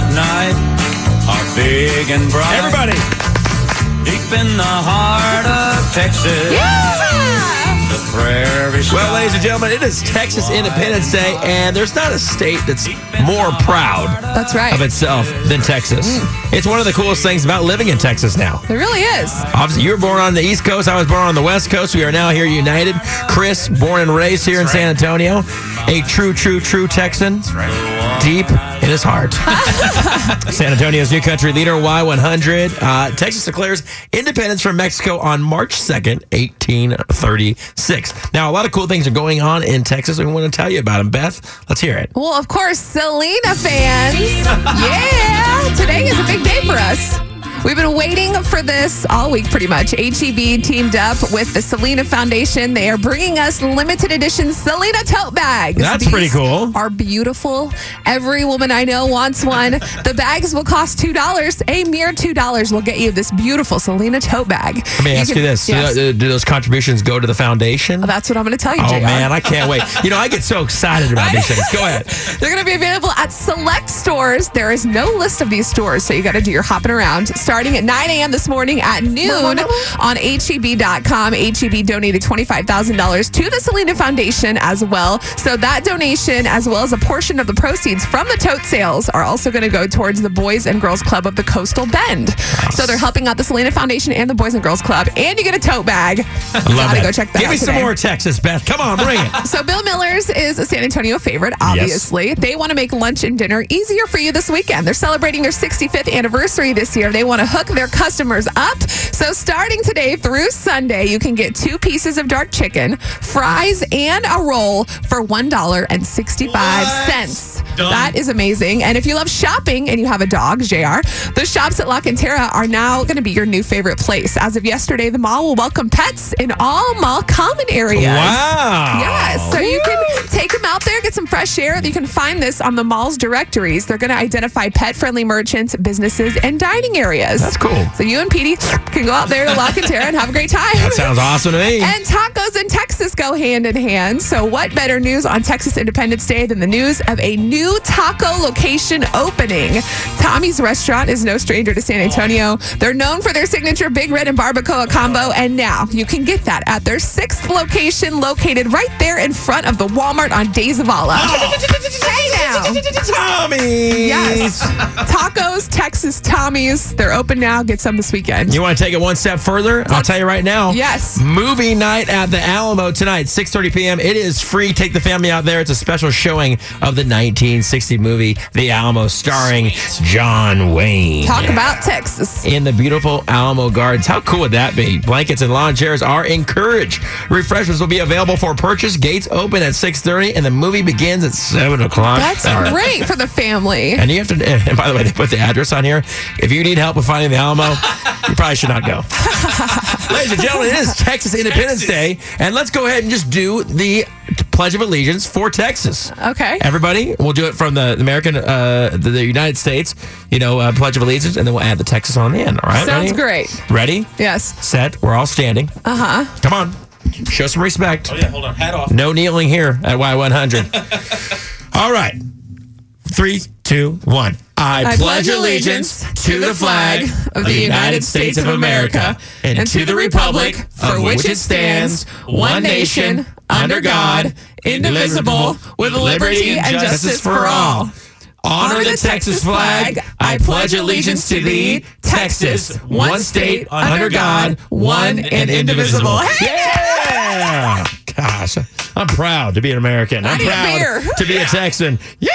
at night are big and bright. Everybody. Deep in the heart of Texas. The prairie Well, ladies and gentlemen, it is Texas Independence Day, and there's not a state that's more proud That's right. of itself than Texas. Mm. It's one of the coolest things about living in Texas now. It really is. Obviously, you were born on the East Coast. I was born on the West Coast. We are now here united. Chris, born and raised here in San Antonio, a true, true, true Texan, deep in his heart. San Antonio's new country leader, Y100. Uh, Texas declares independence from Mexico on March 2nd, 1836. Now, a lot of cool things are going on in Texas. and We want to tell you about them. Beth, let's hear it. Well, of course, Selena fans. Yeah, today is We've been waiting for this all week, pretty much. HEB teamed up with the Selena Foundation. They are bringing us limited edition Selena tote bags. That's pretty cool. Are beautiful. Every woman I know wants one. the bags will cost two dollars. A mere two dollars will get you this beautiful Selena tote bag. Let me ask you this: Yes. do, do those contributions go to the foundation? Oh, that's what I'm going to tell you, Oh JR. man, I can't wait. You know, I get so excited about these things. Go ahead. They're going to be available at select stores. There is no list of these stores, so you got to do your hopping around. Starting at 9 a.m. this morning at noon on HEB.com. HEB donated $25,000 to the Selena Foundation as well. So that donation, as well as a portion of the proceeds from the tote sales, are also going to go towards the Boys and Girls Club of the Coastal Bend. So they're helping out the Selena Foundation and the Boys and Girls Club, and you get a tote bag. I love Gotta that. go check that Give out me some more Texas, Beth. Come on, bring it. So Bill Miller's is a San Antonio favorite, obviously. They want to make lunch and dinner easier for you this weekend. They're celebrating their 65th anniversary this year. They want to hook their customers up. So starting today through Sunday, you can get two pieces of dark chicken, fries, and a roll for $1.65. That is amazing. And if you love shopping and you have a dog, JR, the shops at La Cantera are now going to be your new favorite place. As of yesterday, the mall will welcome pets in all mall common areas. Wow. Yes. So you can take them out there, get some fresh air. You can find this on the mall's directories. They're going to identify pet friendly merchants, businesses, and dining areas. That's cool. So you and Petey can go out there to La Cantera and have a great time. That sounds awesome to me. And tacos in Texas go hand in hand. So, what better news on Texas Independence Day than the news of a new taco location opening? Tommy's restaurant is no stranger to San Antonio. They're known for their signature Big Red and Barbacoa combo, and now you can get that at their sixth location located right there in front of the Walmart on De Zavala. Oh. Hey now. Tommy. Yes. Tacos, Texas Tommy's. They're open now. Get some this weekend. You want to take it one step further? I'll tell you right now. Yes. Movie night at the Alamo tonight, 6:30 p.m. It is free. Take the family out there. It's a special showing of the 1960 movie The Alamo, starring John Wayne. Talk about Texas. in the beautiful Alamo Gardens. How cool would that be? Blankets and lawn chairs are encouraged. Refreshments will be available for purchase. Gates open at 6.30 and the movie begins at 7 o'clock. That's great for the family. And you have to, and by the way, they put the address on here. If you need help with finding the Alamo, you probably should not go. Ladies and gentlemen, it is Texas Independence Day, and let's go ahead and just do the Pledge of Allegiance for Texas. Okay. Everybody, we'll do it from the American, uh, the, the United States, you know, uh, Pledge of Allegiance, and then we'll add the Texas on the end. All right. Sounds Ready? great. Ready? Yes. Set. We're all standing. Uh huh. Come on. Show some respect. Oh yeah, hold on. Hat off. No kneeling here at Y100. All right. Three, two, one. I, pledge allegiance to the flag of the United States of America and to the republic for which it stands, one nation, under God, indivisible, with liberty and justice for all. Honor the Texas flag. I pledge allegiance to thee, Texas, one state, under God, one and indivisible. Yeah! Gosh, I'm proud to be an American. I'm proud to be a Texan. Yeah!